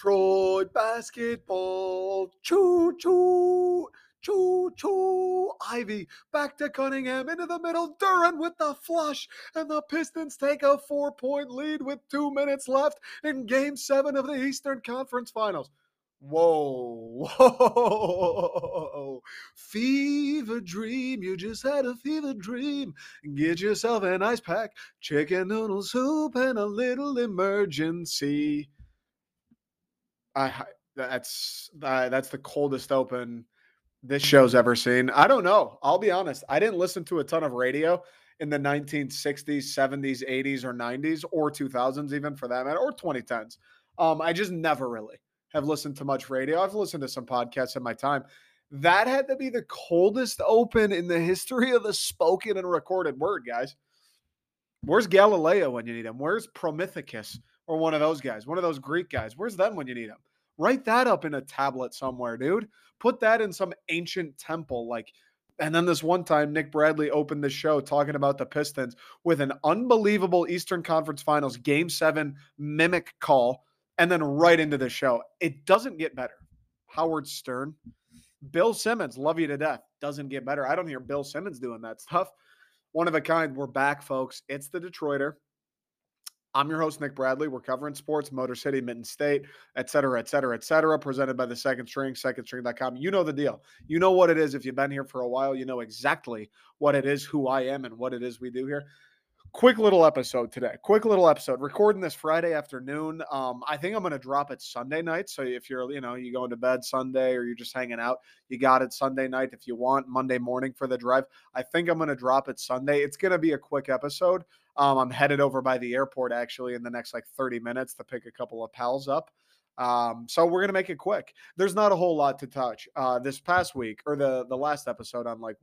Detroit basketball. Choo choo. Choo choo. Ivey back to Cunningham into the middle. Duren with the flush. And the Pistons take a four point lead with two minutes left in game seven of the Eastern Conference Finals. Whoa, whoa, fever dream. You just had a fever dream. Get yourself an ice pack, chicken noodle soup, and a little emergency. I that's that's the coldest open this show's ever seen. I don't know. I'll be honest. I didn't listen to a ton of radio in the 1960s, 70s, 80s, or 90s, or 2000s, even for that matter, or 2010s. Um, I just never really have listened to much radio. I've listened to some podcasts in my time. That had to be the coldest open in the history of the spoken and recorded word, guys. Where's Galileo when you need him? Where's Promethicus or one of those guys, one of those Greek guys? Where's them when you need them? Write that up in a tablet somewhere, dude. Put that in some ancient temple. Like, and then this one time, Nick Bradley opened the show talking about the Pistons with an unbelievable Eastern Conference Finals game seven mimic call and then right into the show. It doesn't get better. Howard Stern, Bill Simmons, love you to death. Doesn't get better. I don't hear Bill Simmons doing that stuff. One of a kind. We're back, folks. It's the Detroiter. I'm your host, Nick Bradley. We're covering sports, Motor City, Mitten State, et cetera, et cetera, et cetera, presented by the second string, secondstring.com. You know the deal. You know what it is. If you've been here for a while, you know exactly what it is, who I am, and what it is we do here quick little episode today. Quick little episode. Recording this Friday afternoon. Um, I think I'm going to drop it Sunday night. So if you're, you know, you going to bed Sunday or you're just hanging out, you got it Sunday night. If you want Monday morning for the drive, I think I'm going to drop it Sunday. It's going to be a quick episode. Um, I'm headed over by the airport actually in the next like 30 minutes to pick a couple of pals up. Um, so we're gonna make it quick. There's not a whole lot to touch. Uh, this past week or the the last episode on like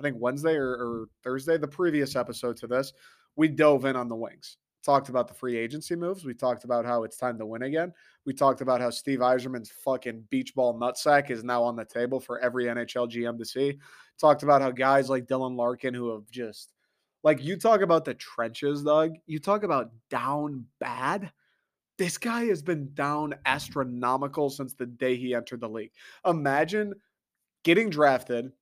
I think Wednesday or, or Thursday, the previous episode to this, we dove in on the wings. Talked about the free agency moves. We talked about how it's time to win again. We talked about how Steve Yzerman's fucking beach ball nutsack is now on the table for every NHL GM to see. Talked about how guys like Dylan Larkin, who have just like you talk about the trenches, Doug. You talk about down bad. This guy has been down astronomical since the day he entered the league. Imagine getting drafted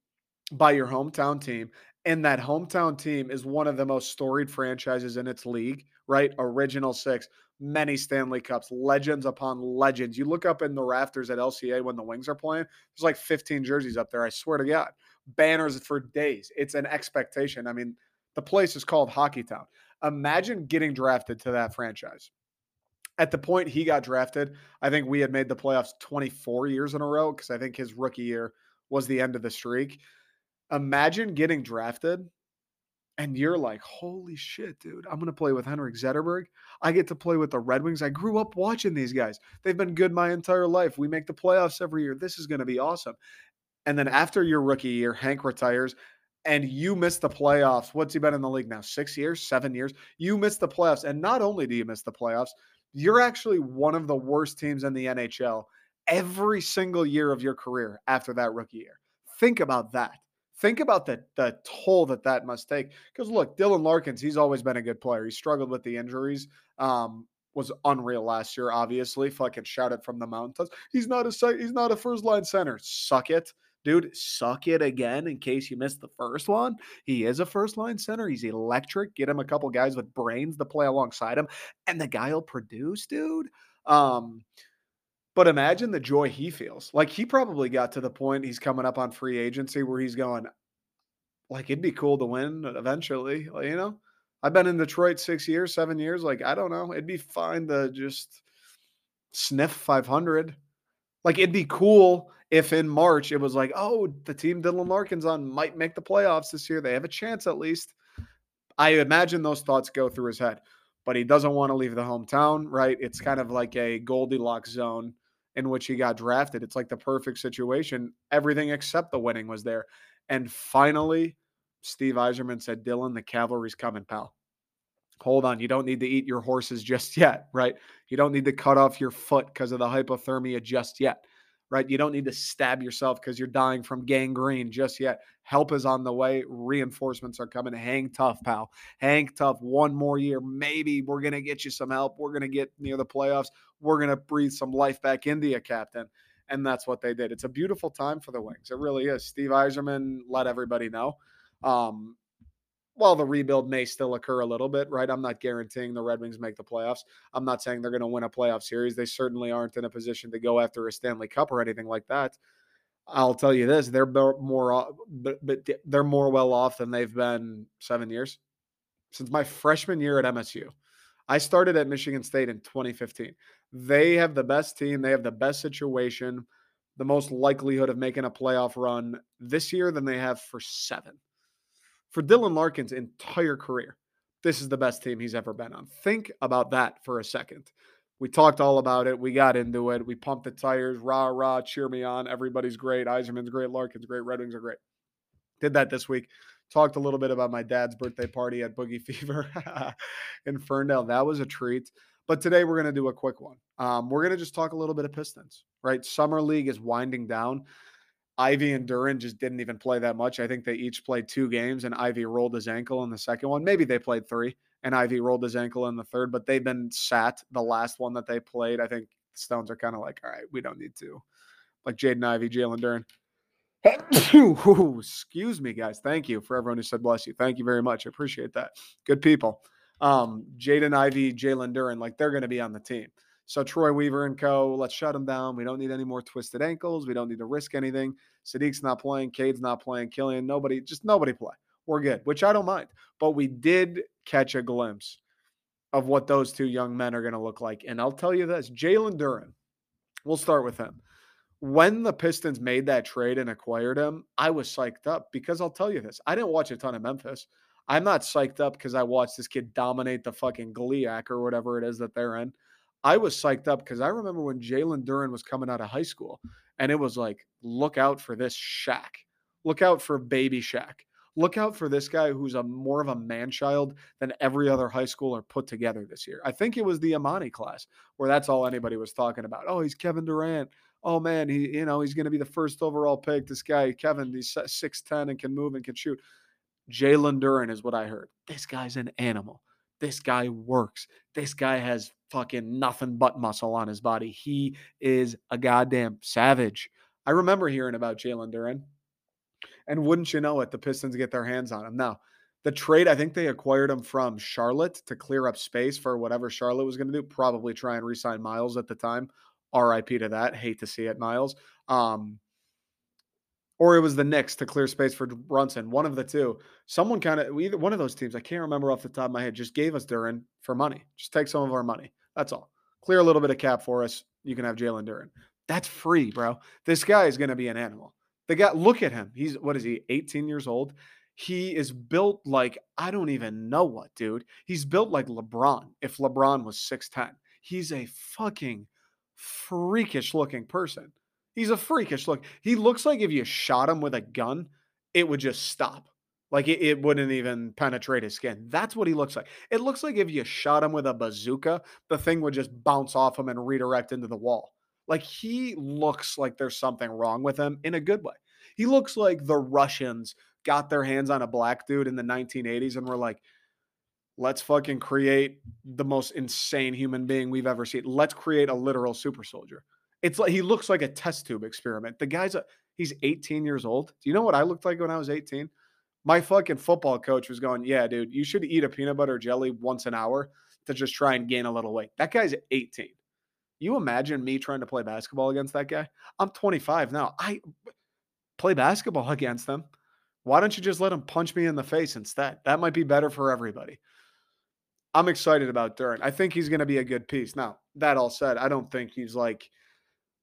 by your hometown team and that hometown team is one of the most storied franchises in its league, right? Original six, many Stanley Cups, legends upon legends. You look up in the rafters at LCA when the Wings are playing, there's like 15 jerseys up there. I swear to God. Banners for days. It's an expectation. I mean, the place is called Hockey Town. Imagine getting drafted to that franchise. At the point he got drafted, I think we had made the playoffs 24 years in a row because I think his rookie year was the end of the streak imagine getting drafted and you're like, holy shit, dude, I'm going to play with Henrik Zetterberg. I get to play with the Red Wings. I grew up watching these guys. They've been good my entire life. We make the playoffs every year. This is going to be awesome. And then after your rookie year, Hank retires and you miss the playoffs. What's he been in the league now? Six years, seven years? You miss the playoffs. And not only do you miss the playoffs, you're actually one of the worst teams in the NHL every single year of your career after that rookie year. Think about that think about the the toll that that must take. Because look, Dylan Larkins, he's always been a good player. He struggled with the injuries. Um, was unreal last year. Obviously, fucking shout it from the mountains. He's not a he's not a first line center. Suck it. Dude, suck it again in case you missed the first one. He is a first line center. He's electric. Get him a couple guys with brains to play alongside him, and the guy will produce, dude. Um, but imagine the joy he feels. Like he probably got to the point he's coming up on free agency where he's going, like it'd be cool to win eventually. Like, you know, I've been in Detroit six years, seven years. Like I don't know, it'd be fine to just sniff 500. Like it'd be cool if in March it was like, oh, the team Dylan Larkins on might make the playoffs this year. They have a chance at least. I imagine those thoughts go through his head, but he doesn't want to leave the hometown, right? It's kind of like a Goldilocks zone in which he got drafted. It's like the perfect situation. Everything except the winning was there. And finally, Steve Yzerman said, Dylan, the cavalry's coming, pal. Hold on. You don't need to eat your horses just yet, right? You don't need to cut off your foot because of the hypothermia just yet. Right? You don't need to stab yourself because you're dying from gangrene just yet. Help is on the way. Reinforcements are coming. Hang tough, pal. Hang tough. One more year. Maybe we're going to get you some help. We're going to get near the playoffs. We're going to breathe some life back into you, Captain. And that's what they did. It's a beautiful time for the Wings. It really is. Steve Yzerman let everybody know. Um, while the rebuild may still occur a little bit, right? I'm not guaranteeing the Red Wings make the playoffs. I'm not saying they're going to win a playoff series. They certainly aren't in a position to go after a Stanley Cup or anything like that. I'll tell you this: they're more, but, but they're more well off than they've been seven years since my freshman year at MSU. I started at Michigan State in 2015. They have the best team. They have the best situation, the most likelihood of making a playoff run this year than they have for seven for Dylan Larkin's entire career, this is the best team he's ever been on. Think about that for a second. We talked all about it. We got into it. We pumped the tires. Rah, rah, cheer me on. Everybody's great. Yzerman's great. Larkin's great. Red Wings are great. Did that this week. Talked a little bit about my dad's birthday party at Boogie Fever in Ferndale. That was a treat. But today we're going to do a quick one. Um, we're going to just talk a little bit of Pistons, right? Summer League is winding down. Ivey and Duren just didn't even play that much. I think they each played two games, and Ivey rolled his ankle in the second one. Maybe they played three, and Ivey rolled his ankle in the third, but they've been sat the last one that they played. I think Stones are kind of like, all right, we don't need to. Like Jaden Ivey, Jalen Duren. Excuse me, guys. Thank you for everyone who said bless you. Thank you very much. I appreciate that. Good people. Um, Jaden Ivey, Jalen Duren, like they're going to be on the team. So Troy Weaver and co, let's shut them down. We don't need any more twisted ankles. We don't need to risk anything. Saddiq's not playing. Cade's not playing. Killian, nobody, just nobody play. We're good, which I don't mind. But we did catch a glimpse of what those two young men are going to look like. And I'll tell you this Jalen Duren, we'll start with him. When the Pistons made that trade and acquired him, I was psyched up because I'll tell you this. I didn't watch a ton of Memphis. I'm not psyched up because I watched this kid dominate the fucking GLIAC or whatever it is that they're in. I was psyched up because I remember when Jalen Duren was coming out of high school, and it was like, look out for this Shaq. Look out for baby Shaq. Look out for this guy who's a more of a man child than every other high schooler put together this year. I think it was the Emoni class where that's all anybody was talking about. Oh, he's Kevin Durant. Oh man, he you know he's going to be the first overall pick. This guy Kevin, he's six ten and can move and can shoot. Jalen Duren is what I heard. This guy's an animal. This guy works. This guy has fucking nothing but muscle on his body. He is a goddamn savage. I remember hearing about Jalen Duren. And wouldn't you know it, the Pistons get their hands on him. Now, the trade, I think they acquired him from Charlotte to clear up space for whatever Charlotte was going to do. Probably try and resign Miles at the time. RIP to that. Hate to see it, Miles. Um, or it was the Knicks to clear space for Brunson. One of the two. Someone kind of either one of those teams. I can't remember off the top of my head. Just gave us Duren for money. Just take some of our money. That's all. Clear a little bit of cap for us. You can have Jalen Duren. That's free, bro. This guy is going to be an animal. The guy, look at him. He's what is he? 18 years old. He is built like I don't even know what, dude. He's built like LeBron. If LeBron was 6'10, he's a fucking freakish looking person. He's a freakish look. He looks like if you shot him with a gun, it would just stop. Like it, it, wouldn't even penetrate his skin. That's what he looks like. It looks like if you shot him with a bazooka, the thing would just bounce off him and redirect into the wall. Like he looks like there's something wrong with him in a good way. He looks like the Russians got their hands on a black dude in the 1980s and were like, let's fucking create the most insane human being we've ever seen. Let's create a literal super soldier. It's like he looks like a test tube experiment. The guy's a he's 18 years old. Do you know what I looked like when I was 18? My fucking football coach was going, "Yeah, dude, you should eat a peanut butter jelly once an hour to just try and gain a little weight." That guy's 18. You imagine me trying to play basketball against that guy? I'm 25 now. I play basketball against them. Why don't you just let him punch me in the face instead? That might be better for everybody. I'm excited about Duren. I think he's going to be a good piece. Now, that all said, I don't think he's like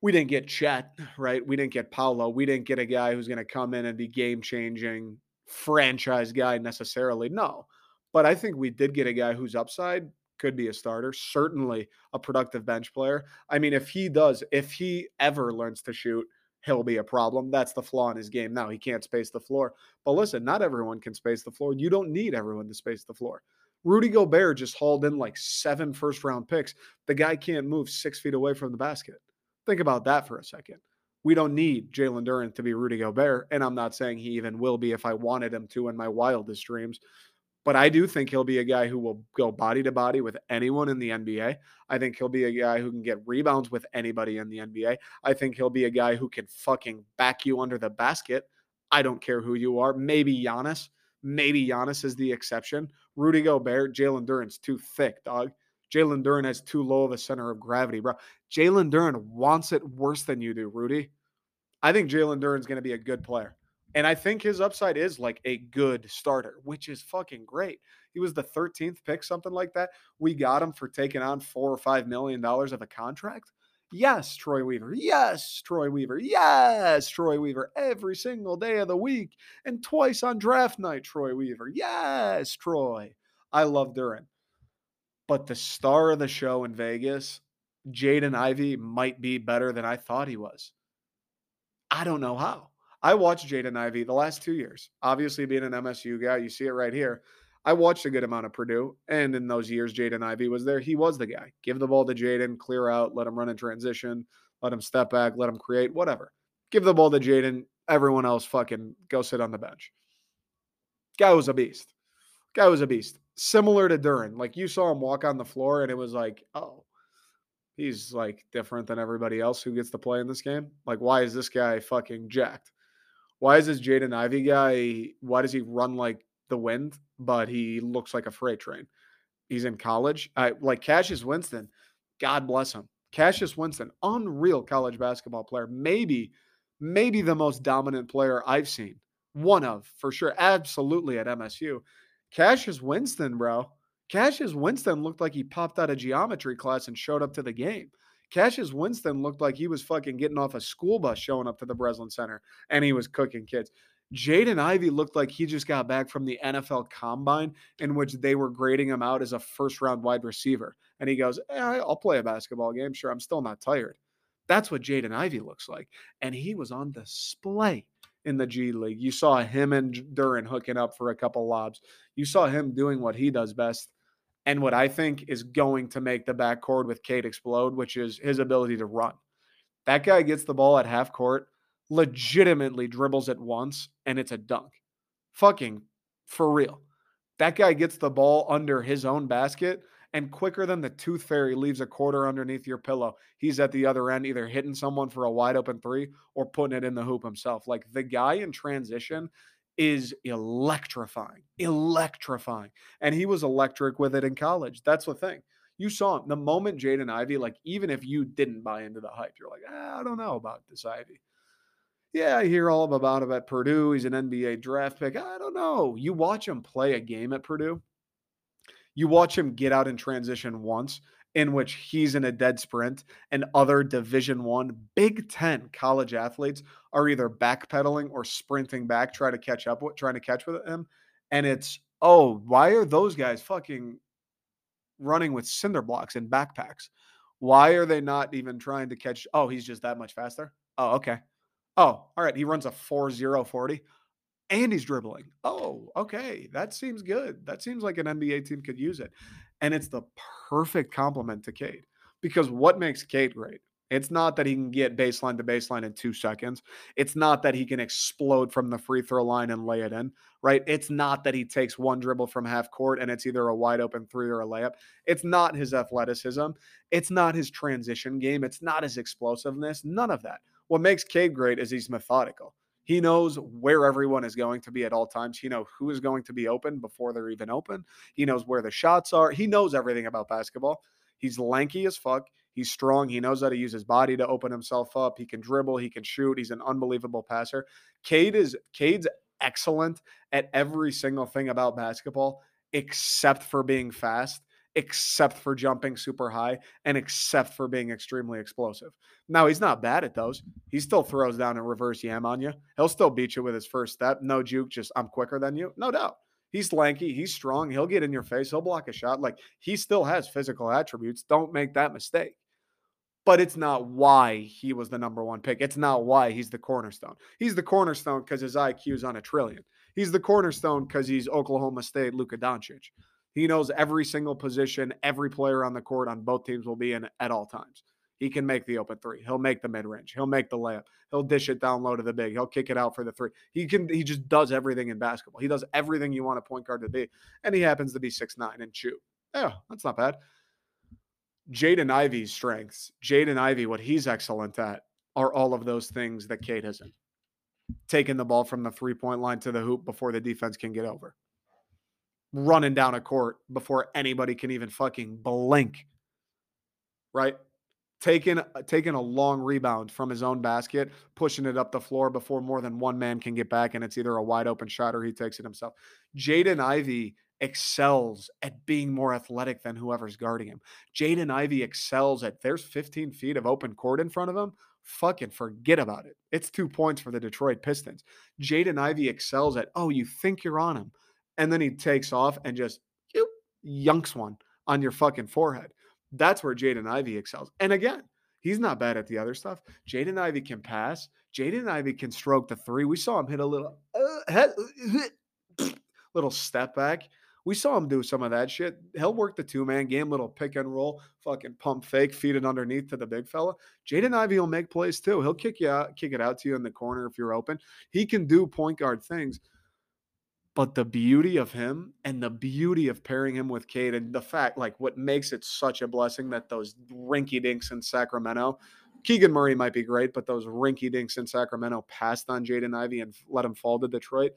we didn't get Chet, right? We didn't get Paolo. We didn't get a guy who's going to come in and be game changing franchise guy necessarily. No. But I think we did get a guy whose upside could be a starter, certainly a productive bench player. I mean, if he does, if he ever learns to shoot, he'll be a problem. That's the flaw in his game. Now, he can't space the floor. But listen, not everyone can space the floor. You don't need everyone to space the floor. Rudy Gobert just hauled in like seven first round picks. The guy can't move six feet away from the basket. Think about that for a second. We don't need Jalen Duren to be Rudy Gobert. And I'm not saying he even will be if I wanted him to in my wildest dreams. But I do think he'll be a guy who will go body to body with anyone in the NBA. I think he'll be a guy who can get rebounds with anybody in the NBA. I think he'll be a guy who can fucking back you under the basket. I don't care who you are. Maybe Giannis. Maybe Giannis is the exception. Rudy Gobert, Jalen Duren's too thick, dog. Jalen Duren has too low of a center of gravity, bro. Jalen Duren wants it worse than you do, Rudy. I think Jalen Duren's going to be a good player. And I think his upside is like a good starter, which is fucking great. He was the 13th pick, something like that. We got him for taking on four or five million dollars of a contract. Yes, Troy Weaver. Yes, Troy Weaver. Yes, Troy Weaver. Every single day of the week and twice on draft night, Troy Weaver. Yes, Troy. I love Duren. But the star of the show in Vegas, Jaden Ivey, might be better than I thought he was. I don't know how. I watched Jaden Ivey the last two years. Obviously, being an MSU guy, you see it right here. I watched a good amount of Purdue, and in those years, Jaden Ivey was there. He was the guy. Give the ball to Jaden, clear out, let him run in transition, let him step back, let him create, whatever. Give the ball to Jaden. Everyone else fucking go sit on the bench. Guy was a beast. Guy was a beast. Similar to Duren. Like you saw him walk on the floor, and it was like, oh, he's like different than everybody else who gets to play in this game. Like, why is this guy fucking jacked? why is this Jaden Ivey guy? Why does he run like the wind, but he looks like a freight train? He's in college. I like Cassius Winston. God bless him. Cassius Winston, unreal college basketball player. Maybe, maybe the most dominant player I've seen. One of, for sure. Absolutely at MSU. Cassius Winston, bro. Cassius Winston looked like he popped out of geometry class and showed up to the game. Cassius Winston looked like he was fucking getting off a school bus showing up to the Breslin Center and he was cooking kids. Jaden Ivey looked like he just got back from the NFL combine in which they were grading him out as a first round wide receiver. And he goes, eh, I'll play a basketball game. Sure, I'm still not tired. That's what Jaden Ivey looks like. And he was on display in the G League. You saw him and Duren hooking up for a couple lobs. You saw him doing what he does best and what I think is going to make the backcourt with Cade explode, which is his ability to run. That guy gets the ball at half court, legitimately dribbles it once, and it's a dunk. Fucking for real. That guy gets the ball under his own basket, and quicker than the tooth fairy leaves a quarter underneath your pillow, he's at the other end, either hitting someone for a wide open three or putting it in the hoop himself. Like the guy in transition is electrifying, electrifying. And he was electric with it in college. That's the thing. You saw him the moment Jaden Ivey, like, even if you didn't buy into the hype, you're like, ah, I don't know about this Ivey. Yeah, I hear all about him at Purdue. He's an NBA draft pick. I don't know. You watch him play a game at Purdue, you watch him get out in transition once, in which he's in a dead sprint and other division one big 10 college athletes are either backpedaling or sprinting back trying to catch up with trying to catch with him and it's oh why are those guys fucking running with cinder blocks and backpacks? Why are they not even trying to catch oh he's just that much faster? Oh okay. Oh all right he runs a 4-0-40 and he's dribbling. Oh, okay. That seems good. That seems like an NBA team could use it. And it's the perfect complement to Cade because what makes Cade great? It's not that he can get baseline to baseline in two seconds. It's not that he can explode from the free throw line and lay it in, right? It's not that he takes one dribble from half court and it's either a wide open three or a layup. It's not his athleticism. It's not his transition game. It's not his explosiveness. None of that. What makes Cade great is he's methodical. He knows where everyone is going to be at all times. He knows who is going to be open before they're even open. He knows where the shots are. He knows everything about basketball. He's lanky as fuck. He's strong. He knows how to use his body to open himself up. He can dribble. He can shoot. He's an unbelievable passer. Cade is Cade's excellent at every single thing about basketball except for being fast except for jumping super high and except for being extremely explosive. Now, he's not bad at those. He still throws down a reverse yam on you. He'll still beat you with his first step. No juke, just I'm quicker than you. No doubt. He's lanky. He's strong. He'll get in your face. He'll block a shot. Like he still has physical attributes. Don't make that mistake. But it's not why he was the number one pick. It's not why he's the cornerstone. He's the cornerstone because his IQ is on a trillion. He's the cornerstone because he's Oklahoma State Luka Doncic. He knows every single position, every player on the court on both teams will be in at all times. He can make the open three. He'll make the mid range. He'll make the layup. He'll dish it down low to the big. He'll kick it out for the three. He can. He just does everything in basketball. He does everything you want a point guard to be, and he happens to be six nine and shoot. Yeah, that's not bad. Jaden Ivey's strengths. Jaden Ivey, what he's excellent at, are all of those things that Cade isn't. Taking the ball from the three point line to the hoop before the defense can get over. Running down a court before anybody can even fucking blink. Right? taking uh, taking a long rebound from his own basket, pushing it up the floor before more than one man can get back, and it's either a wide open shot or he takes it himself. Jaden Ivey excels at being more athletic than whoever's guarding him. Jaden Ivey excels at there's 15 feet of open court in front of him. Fucking forget about it. It's two points for the Detroit Pistons. Jaden Ivey excels at, oh, you think you're on him. And then he takes off and just yunks one on your fucking forehead. That's where Jaden Ivey excels. And again, he's not bad at the other stuff. Jaden Ivey can pass. Jaden Ivey can stroke the three. We saw him hit a little uh, little step back. We saw him do some of that shit. He'll work the two man game, little pick and roll, fucking pump fake, feed it underneath to the big fella. Jaden Ivey will make plays too. He'll kick you out, kick it out to you in the corner if you're open. He can do point guard things. But the beauty of him and the beauty of pairing him with Cade and the fact, like, what makes it such a blessing that those rinky dinks in Sacramento, Keegan Murray might be great, but those rinky dinks in Sacramento passed on Jaden Ivey and let him fall to Detroit.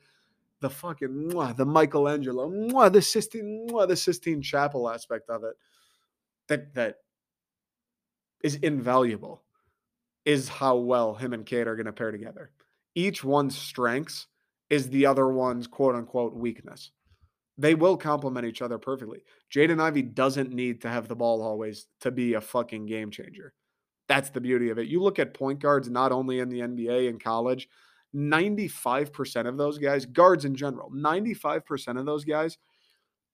The fucking mwah, the Michelangelo, mwah, the Sistine, mwah, the Sistine Chapel aspect of it that that is invaluable is how well him and Cade are going to pair together. Each one's strengths is the other one's quote unquote weakness. They will complement each other perfectly. Jaden Ivey doesn't need to have the ball always to be a fucking game changer. That's the beauty of it. You look at point guards, not only in the NBA and college, 95% of those guys, guards in general, 95% of those guys,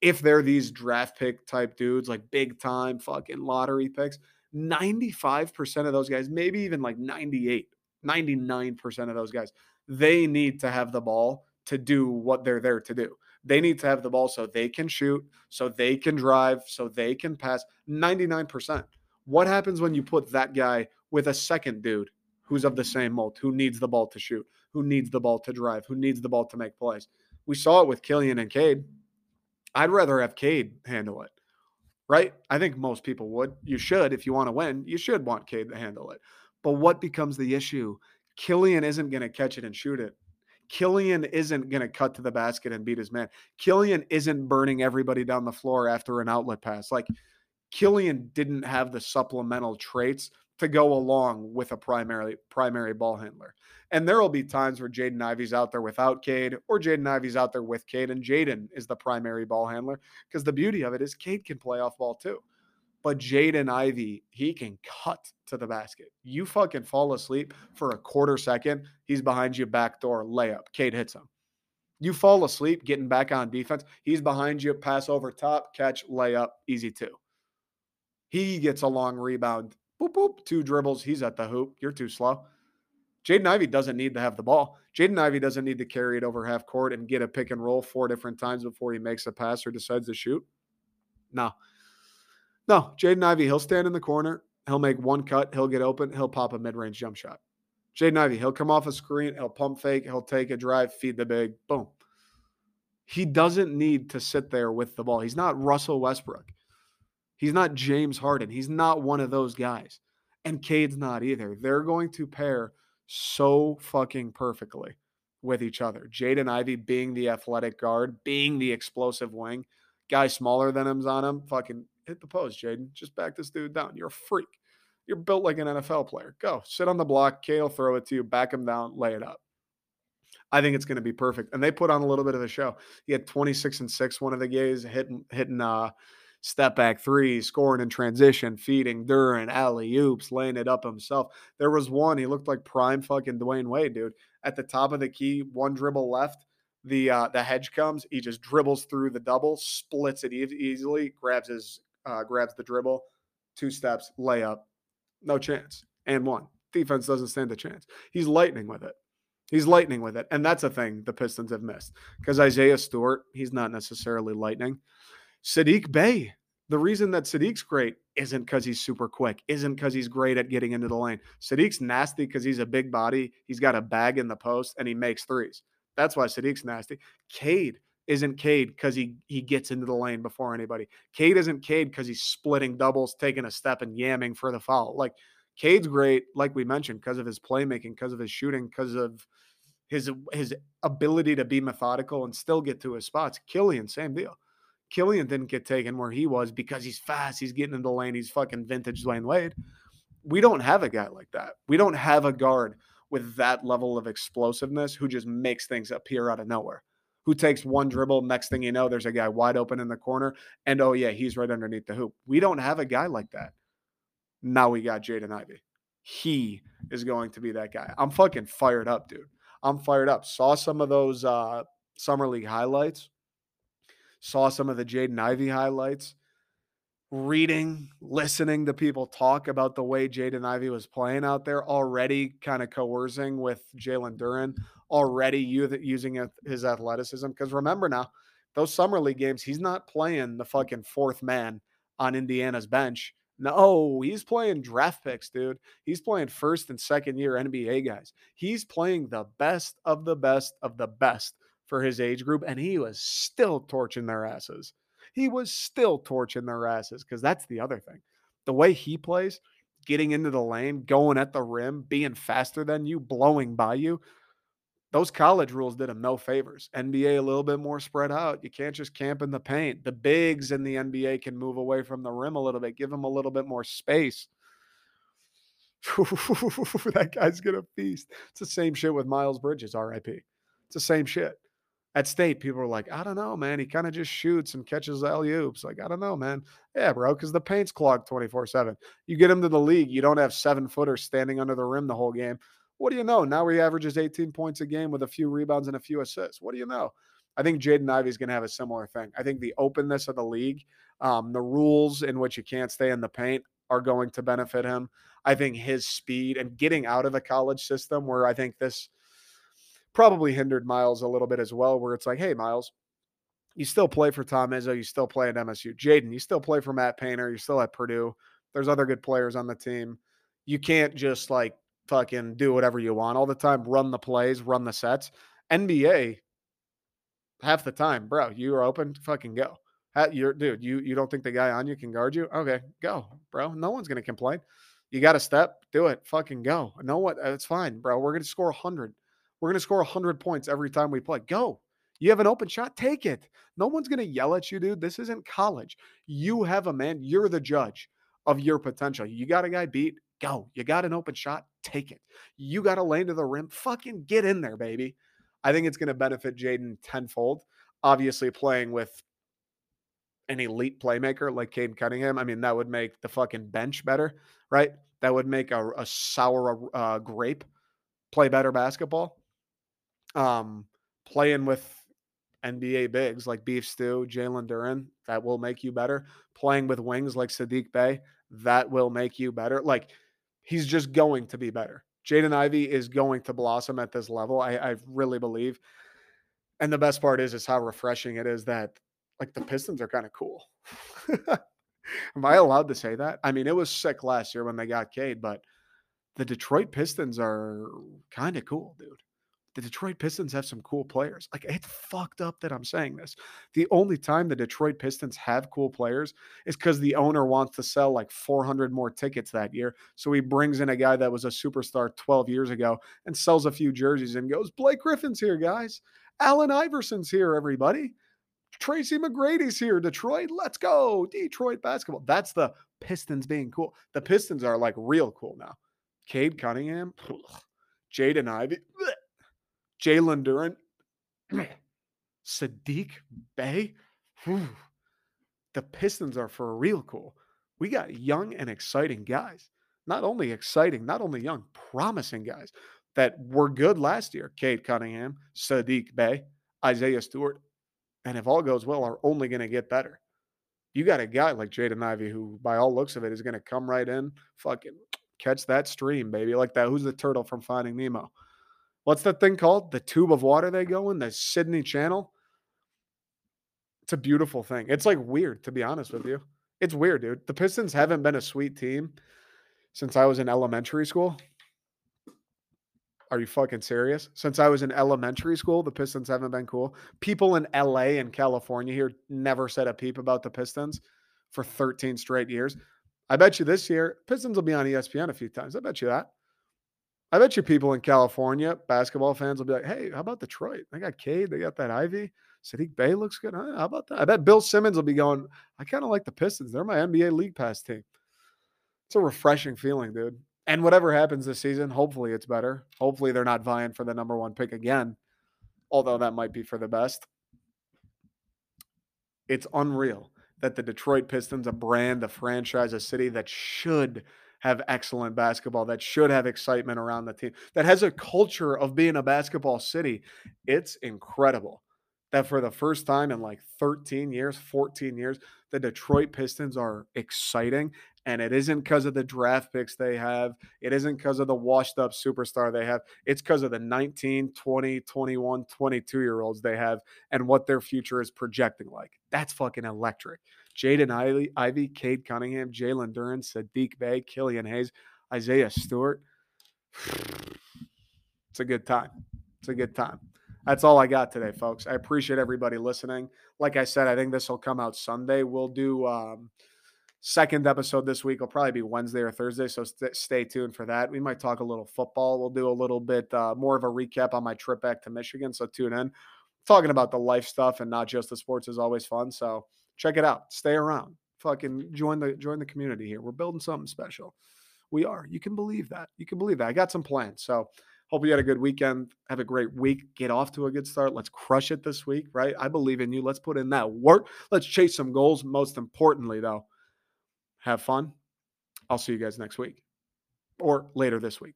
if they're these draft pick type dudes, like big time fucking lottery picks, 95% of those guys, maybe even like 98, 99% of those guys they need to have the ball to do what they're there to do. They need to have the ball so they can shoot, so they can drive, so they can pass 99%. What happens when you put that guy with a second dude who's of the same mold, who needs the ball to shoot, who needs the ball to drive, who needs the ball to make plays? We saw it with Killian and Cade. I'd rather have Cade handle it, right? I think most people would. You should, if you want to win, you should want Cade to handle it. But what becomes the issue Killian isn't going to catch it and shoot it. Killian isn't going to cut to the basket and beat his man. Killian isn't burning everybody down the floor after an outlet pass. Like Killian didn't have the supplemental traits to go along with a primary primary ball handler. And there will be times where Jaden Ivey's out there without Cade, or Jaden Ivey's out there with Cade, and Jaden is the primary ball handler. Because the beauty of it is Cade can play off ball too. But Jaden Ivey, he can cut to the basket. You fucking fall asleep for a quarter second, he's behind you, backdoor layup. Cade hits him. You fall asleep getting back on defense, he's behind you, pass over top, catch, layup, easy two. He gets a long rebound, boop, boop, two dribbles, he's at the hoop. You're too slow. Jaden Ivey doesn't need to have the ball. Jaden Ivey doesn't need to carry it over half court and get a pick and roll four different times before he makes a pass or decides to shoot. No, no, Jaden Ivey, he'll stand in the corner. He'll make one cut. He'll get open. He'll pop a mid range jump shot. Jaden Ivey, he'll come off a screen. He'll pump fake. He'll take a drive, feed the big. Boom. He doesn't need to sit there with the ball. He's not Russell Westbrook. He's not James Harden. He's not one of those guys. And Cade's not either. They're going to pair so fucking perfectly with each other. Jaden Ivey being the athletic guard, being the explosive wing, guy smaller than him's on him, fucking hit the post, Jaden. Just back this dude down. You're a freak. You're built like an NFL player. Go sit on the block. Cade will throw it to you. Back him down. Lay it up. I think it's going to be perfect. And they put on a little bit of a show. He had 26 and six. One of the gays hitting hitting uh step back three, scoring in transition, feeding Duren, alley oops, laying it up himself. There was one. He looked like prime fucking Dwyane Wade, dude. At the top of the key, one dribble left the uh, the hedge comes, he just dribbles through the double, splits it easily, grabs his uh, grabs the dribble, two steps, layup, no chance, and one. Defense doesn't stand a chance. He's lightning with it. He's lightning with it. And that's a thing the Pistons have missed because Isaiah Stewart, he's not necessarily lightning. Saddiq Bey, The reason that Saddiq's great isn't because he's super quick, isn't because he's great at getting into the lane. Saddiq's nasty because he's a big body, he's got a bag in the post, and he makes threes. That's why Saddiq's nasty. Cade isn't Cade because he he gets into the lane before anybody. Cade isn't Cade because he's splitting doubles, taking a step, and yamming for the foul. Like Cade's great, like we mentioned, because of his playmaking, because of his shooting, because of his his ability to be methodical and still get to his spots. Killian, same deal. Killian didn't get taken where he was because he's fast. He's getting in the lane. He's fucking vintage Dwyane Wade. We don't have a guy like that. We don't have a guard with that level of explosiveness who just makes things appear out of nowhere. Who takes one dribble, next thing you know, there's a guy wide open in the corner, and oh yeah, he's right underneath the hoop. We don't have a guy like that. Now we got Jaden Ivey. He is going to be that guy. I'm fucking fired up, dude. I'm fired up. Saw some of those uh, summer league highlights. Saw some of the Jaden Ivey highlights. Reading, listening to people talk about the way Jaden Ivey was playing out there, already kind of coercing with Jalen Duren, already using his athleticism. Because remember now, those summer league games, he's not playing the fucking fourth man on Indiana's bench. No, he's playing draft picks, dude. He's playing first and second year NBA guys. He's playing the best of the best of the best for his age group, and he was still torching their asses. He was still torching their asses because that's the other thing. The way he plays, getting into the lane, going at the rim, being faster than you, blowing by you, those college rules did him no favors. NBA a little bit more spread out. You can't just camp in the paint. The bigs in the NBA can move away from the rim a little bit, give them a little bit more space. that guy's gonna feast. It's the same shit with Miles Bridges, RIP. It's the same shit. At state, people are like, I don't know, man. He kind of just shoots and catches alley oops. Like, I don't know, man. Yeah, bro, because the paint's clogged 24 7. You get him to the league, you don't have seven footers standing under the rim the whole game. What do you know? Now he averages 18 points a game with a few rebounds and a few assists. What do you know? I think Jaden Ivey is going to have a similar thing. I think the openness of the league, um, the rules in which you can't stay in the paint are going to benefit him. I think his speed and getting out of the college system, where I think this probably hindered Miles a little bit as well, where it's like, hey, Miles, you still play for Tom Izzo, you still play at MSU. Jaden, you still play for Matt Painter, you're still at Purdue. There's other good players on the team. You can't just like fucking do whatever you want all the time, run the plays, run the sets. NBA, half the time, bro, you are open, fucking go. You're, dude, you you don't think the guy on you can guard you? Okay, go, bro. No one's gonna complain. You got to step, do it, fucking go. No what? Uh, it's fine, bro. We're gonna score hundred. We're gonna score hundred points every time we play. Go. You have an open shot, take it. No one's gonna yell at you, dude. This isn't college. You have a man. You're the judge of your potential. You got a guy beat. Go. You got an open shot, take it. You got a lane to the rim, fucking get in there, baby. I think it's going to benefit Jaden tenfold. Obviously, playing with an elite playmaker like Cade Cunningham, I mean, that would make the fucking bench better, right? That would make a, a sour uh, grape play better basketball. Um, playing with NBA bigs like Beef Stew, Jalen Duren, that will make you better. Playing with wings like Saddiq Bey, that will make you better. Like he's just going to be better. Jaden Ivey is going to blossom at this level. I, I really believe. And the best part is is how refreshing it is that like the Pistons are kind of cool. Am I allowed to say that? I mean, it was sick last year when they got Cade, but the Detroit Pistons are kind of cool, dude the Detroit Pistons have some cool players. Like it's fucked up that I'm saying this. The only time the Detroit Pistons have cool players is because the owner wants to sell like 400 more tickets that year. So he brings in a guy that was a superstar 12 years ago and sells a few jerseys and goes, Blake Griffin's here, guys. Allen Iverson's here, everybody. Tracy McGrady's here, Detroit. Let's go. Detroit basketball. That's the Pistons being cool. The Pistons are like real cool now. Cade Cunningham, Jaden Ivey. Jalen Duren, Saddiq Bey. The Pistons are for real cool. We got young and exciting guys. Not only exciting, not only young, promising guys that were good last year. Cade Cunningham, Saddiq Bey, Isaiah Stewart, and if all goes well, are only going to get better. You got a guy like Jaden Ivey who, by all looks of it, is going to come right in, fucking catch that stream, baby. Like that. Who's the turtle from Finding Nemo? What's that thing called? The tube of water they go in, the Sydney Channel. It's a beautiful thing. It's like weird, to be honest with you. It's weird, dude. The Pistons haven't been a sweet team since I was in elementary school. Are you fucking serious? Since I was in elementary school, the Pistons haven't been cool. People in LA and California here never said a peep about the Pistons for 13 straight years. I bet you this year, Pistons will be on ESPN a few times. I bet you that. I bet you people in California, basketball fans, will be like, hey, how about Detroit? They got Cade, they got that Ivey. Saddiq Bey looks good. How about that? I bet Bill Simmons will be going, I kind of like the Pistons. They're my NBA League Pass team. It's a refreshing feeling, dude. And whatever happens this season, hopefully it's better. Hopefully they're not vying for the number one pick again, although that might be for the best. It's unreal that the Detroit Pistons, a brand, a franchise, a city that should have excellent basketball, that should have excitement around the team, that has a culture of being a basketball city. It's incredible that for the first time in like 13 years, 14 years, the Detroit Pistons are exciting. And it isn't because of the draft picks they have. It isn't because of the washed up superstar they have. It's because of the 19, 20, 21, 22 year olds they have and what their future is projecting like. That's fucking electric. Jaden Ivey, Cade Cunningham, Jalen Duren, Saddiq Bey, Killian Hayes, Isaiah Stewart. It's a good time. It's a good time. That's all I got today, folks. I appreciate everybody listening. Like I said, I think this will come out Sunday. We'll do um, second episode this week. will probably be Wednesday or Thursday, so st- stay tuned for that. We might talk a little football. We'll do a little bit uh, more of a recap on my trip back to Michigan. So tune in. Talking about the life stuff and not just the sports is always fun. So check it out. Stay around. Fucking join the join the community here. We're building something special. We are. You can believe that. You can believe that. I got some plans. So hope you had a good weekend. Have a great week. Get off to a good start. Let's crush it this week, right? I believe in you. Let's put in that work. Let's chase some goals. Most importantly, though, have fun. I'll see you guys next week or later this week.